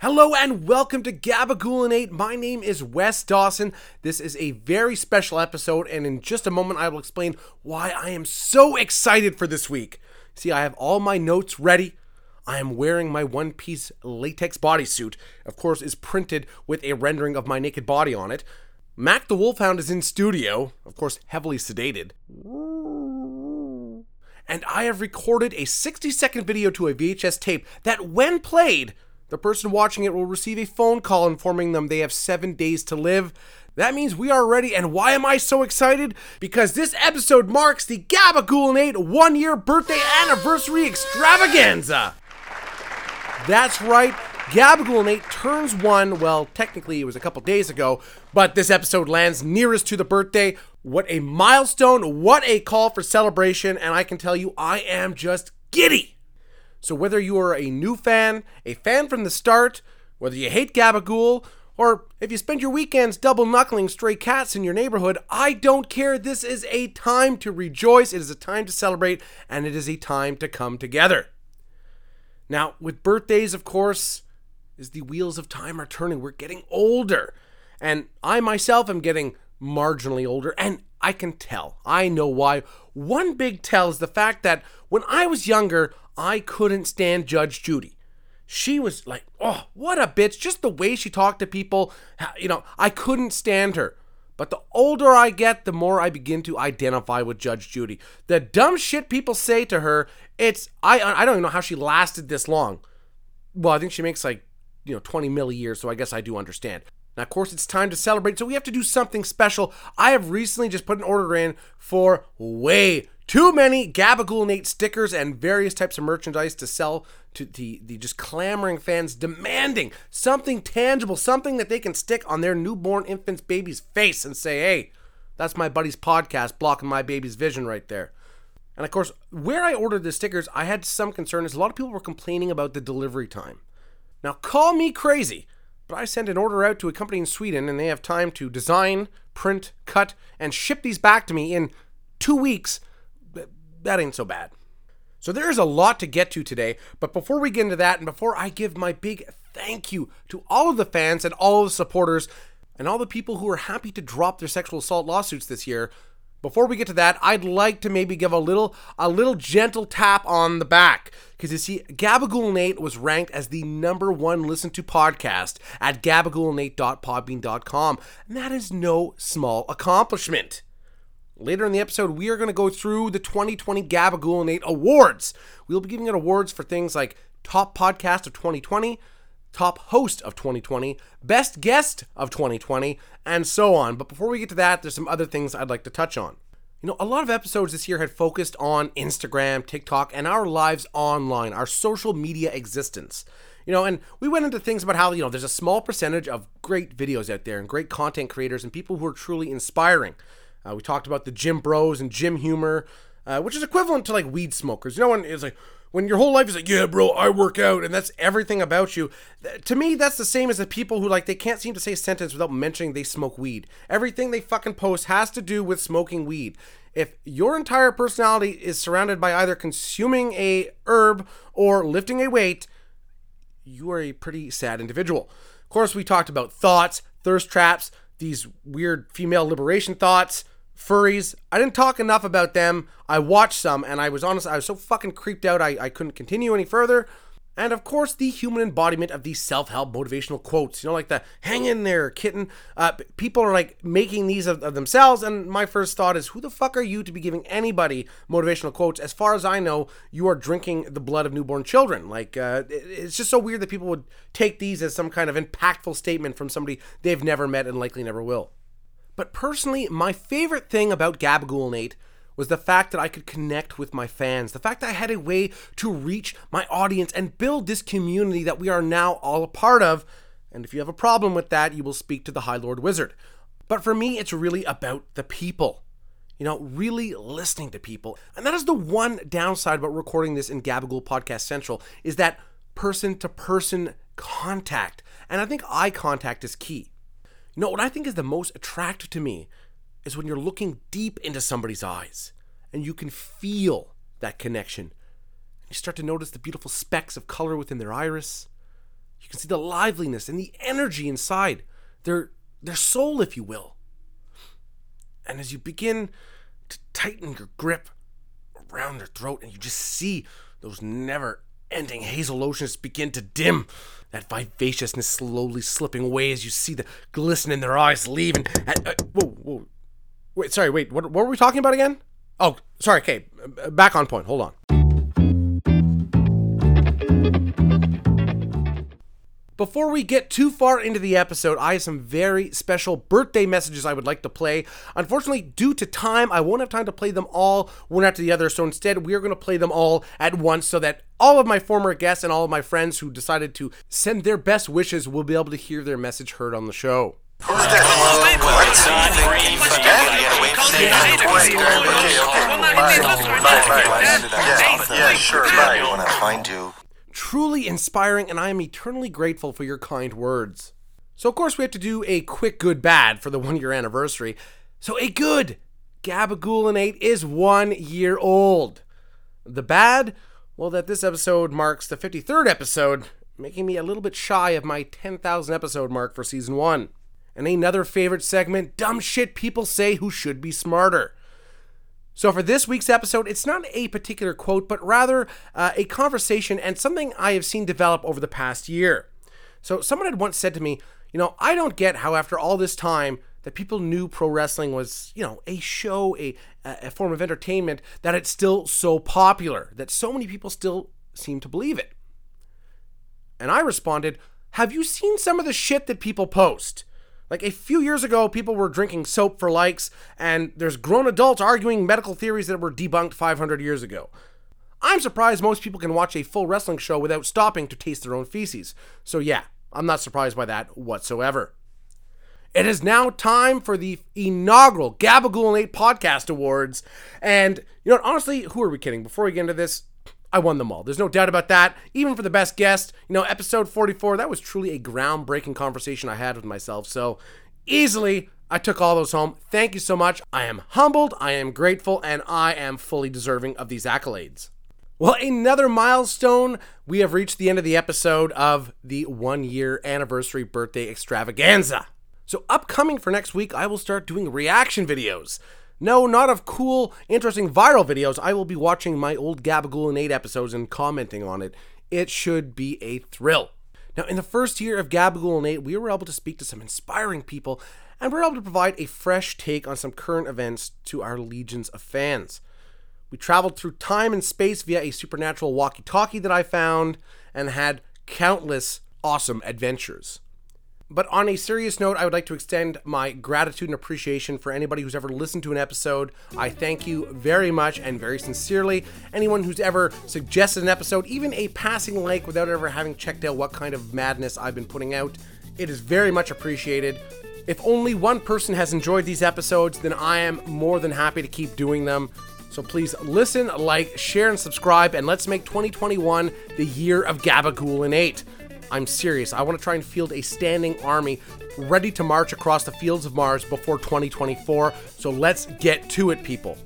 Hello and welcome to Gabagoolinate. My name is Wes Dawson. This is a very special episode, and in just a moment, I will explain why I am so excited for this week. See, I have all my notes ready. I am wearing my one piece latex bodysuit, of course, is printed with a rendering of my naked body on it. Mac the Wolfhound is in studio, of course, heavily sedated. And I have recorded a 60 second video to a VHS tape that, when played, the person watching it will receive a phone call informing them they have seven days to live. That means we are ready, and why am I so excited? Because this episode marks the Gabagoolinate one year birthday anniversary extravaganza! That's right, Gabagoolinate turns one, well, technically it was a couple days ago, but this episode lands nearest to the birthday. What a milestone, what a call for celebration, and I can tell you, I am just giddy! So whether you are a new fan, a fan from the start, whether you hate Gabagool, or if you spend your weekends double knuckling stray cats in your neighborhood, I don't care. This is a time to rejoice, it is a time to celebrate, and it is a time to come together. Now, with birthdays, of course, as the wheels of time are turning, we're getting older. And I myself am getting marginally older, and I can tell. I know why. One big tell is the fact that when I was younger, I couldn't stand Judge Judy. She was like, oh, what a bitch. Just the way she talked to people, you know, I couldn't stand her. But the older I get, the more I begin to identify with Judge Judy. The dumb shit people say to her, it's I I don't even know how she lasted this long. Well, I think she makes like, you know, 20 mil a year, so I guess I do understand. Now, of course, it's time to celebrate, so we have to do something special. I have recently just put an order in for way too many Gabagool stickers and various types of merchandise to sell to the, the just clamoring fans demanding something tangible, something that they can stick on their newborn infant's baby's face and say, hey, that's my buddy's podcast blocking my baby's vision right there. And of course, where I ordered the stickers, I had some concern a lot of people were complaining about the delivery time. Now, call me crazy, but I sent an order out to a company in Sweden and they have time to design, print, cut, and ship these back to me in two weeks that ain't so bad. So there is a lot to get to today, but before we get into that, and before I give my big thank you to all of the fans and all of the supporters and all the people who are happy to drop their sexual assault lawsuits this year, before we get to that, I'd like to maybe give a little a little gentle tap on the back. Because you see, Gabagool Nate was ranked as the number one listened to podcast at gabagoolnate.podbean.com. And that is no small accomplishment. Later in the episode, we are going to go through the 2020 Gabagool Nate Awards. We'll be giving out awards for things like Top Podcast of 2020, Top Host of 2020, Best Guest of 2020, and so on. But before we get to that, there's some other things I'd like to touch on. You know, a lot of episodes this year had focused on Instagram, TikTok, and our lives online, our social media existence. You know, and we went into things about how, you know, there's a small percentage of great videos out there and great content creators and people who are truly inspiring. Uh, we talked about the gym bros and gym humor, uh, which is equivalent to like weed smokers. You know, when it's like when your whole life is like, yeah, bro, I work out, and that's everything about you. To me, that's the same as the people who like they can't seem to say a sentence without mentioning they smoke weed. Everything they fucking post has to do with smoking weed. If your entire personality is surrounded by either consuming a herb or lifting a weight, you are a pretty sad individual. Of course, we talked about thoughts, thirst traps, these weird female liberation thoughts, furries. I didn't talk enough about them. I watched some and I was honest, I was so fucking creeped out I, I couldn't continue any further. And of course, the human embodiment of these self help motivational quotes. You know, like the hang in there, kitten. Uh, people are like making these of, of, themselves. And my first thought is, who the fuck are you to be giving anybody motivational quotes? As far as I know, you are drinking the blood of newborn children. Like, uh, it's just so weird that people would take these as some kind of impactful statement from somebody they've never met and likely never will. But personally, my favorite thing about Gabagool Nate was the fact that I could connect with my fans, the fact that I had a way to reach my audience and build this community that we are now all a part of. And if you have a problem with that, you will speak to the High Lord Wizard. But for me, it's really about the people. You know, really listening to people. And that is the one downside about recording this in Gabagool Podcast Central is that person to person contact. And I think eye contact is key. You know, what I think is the most attractive to me is when you're looking deep into somebody's eyes and you can feel that connection. You start to notice the beautiful specks of color within their iris. You can see the liveliness and the energy inside, their, their soul, if you will. And as you begin to tighten your grip around their throat, and you just see those never ending hazel lotions begin to dim, that vivaciousness slowly slipping away as you see the glisten in their eyes leaving. And, uh, whoa, whoa. Wait, sorry, wait, what, what were we talking about again? Oh, sorry, okay, back on point. Hold on. Before we get too far into the episode, I have some very special birthday messages I would like to play. Unfortunately, due to time, I won't have time to play them all one after the other, so instead, we are going to play them all at once so that all of my former guests and all of my friends who decided to send their best wishes will be able to hear their message heard on the show. Who's that? Yeah, sure. Bye. When I find you truly inspiring, and I am eternally grateful for your kind words. So, of course, we have to do a quick good bad for the one year anniversary. So, a good Gabagool 8 is one year old. The bad, well, that this episode marks the 53rd episode, making me a little bit shy of my 10,000 episode mark for season 1. And another favorite segment dumb shit people say who should be smarter. So, for this week's episode, it's not a particular quote, but rather uh, a conversation and something I have seen develop over the past year. So, someone had once said to me, You know, I don't get how after all this time that people knew pro wrestling was, you know, a show, a, a form of entertainment, that it's still so popular, that so many people still seem to believe it. And I responded, Have you seen some of the shit that people post? Like a few years ago, people were drinking soap for likes, and there's grown adults arguing medical theories that were debunked 500 years ago. I'm surprised most people can watch a full wrestling show without stopping to taste their own feces. So, yeah, I'm not surprised by that whatsoever. It is now time for the inaugural Gabagool and 8 Podcast Awards. And, you know, honestly, who are we kidding? Before we get into this, I won them all. There's no doubt about that. Even for the best guest, you know, episode 44, that was truly a groundbreaking conversation I had with myself. So easily, I took all those home. Thank you so much. I am humbled, I am grateful, and I am fully deserving of these accolades. Well, another milestone. We have reached the end of the episode of the one year anniversary birthday extravaganza. So, upcoming for next week, I will start doing reaction videos. No, not of cool, interesting viral videos. I will be watching my old Gabagool and 8 episodes and commenting on it. It should be a thrill. Now, in the first year of Gabagool and 8, we were able to speak to some inspiring people and we're able to provide a fresh take on some current events to our legions of fans. We traveled through time and space via a supernatural walkie talkie that I found and had countless awesome adventures. But on a serious note, I would like to extend my gratitude and appreciation for anybody who's ever listened to an episode. I thank you very much and very sincerely. Anyone who's ever suggested an episode, even a passing like without ever having checked out what kind of madness I've been putting out, it is very much appreciated. If only one person has enjoyed these episodes, then I am more than happy to keep doing them. So please listen, like, share, and subscribe, and let's make 2021 the year of Gabagool and 8. I'm serious. I want to try and field a standing army ready to march across the fields of Mars before 2024. So let's get to it, people.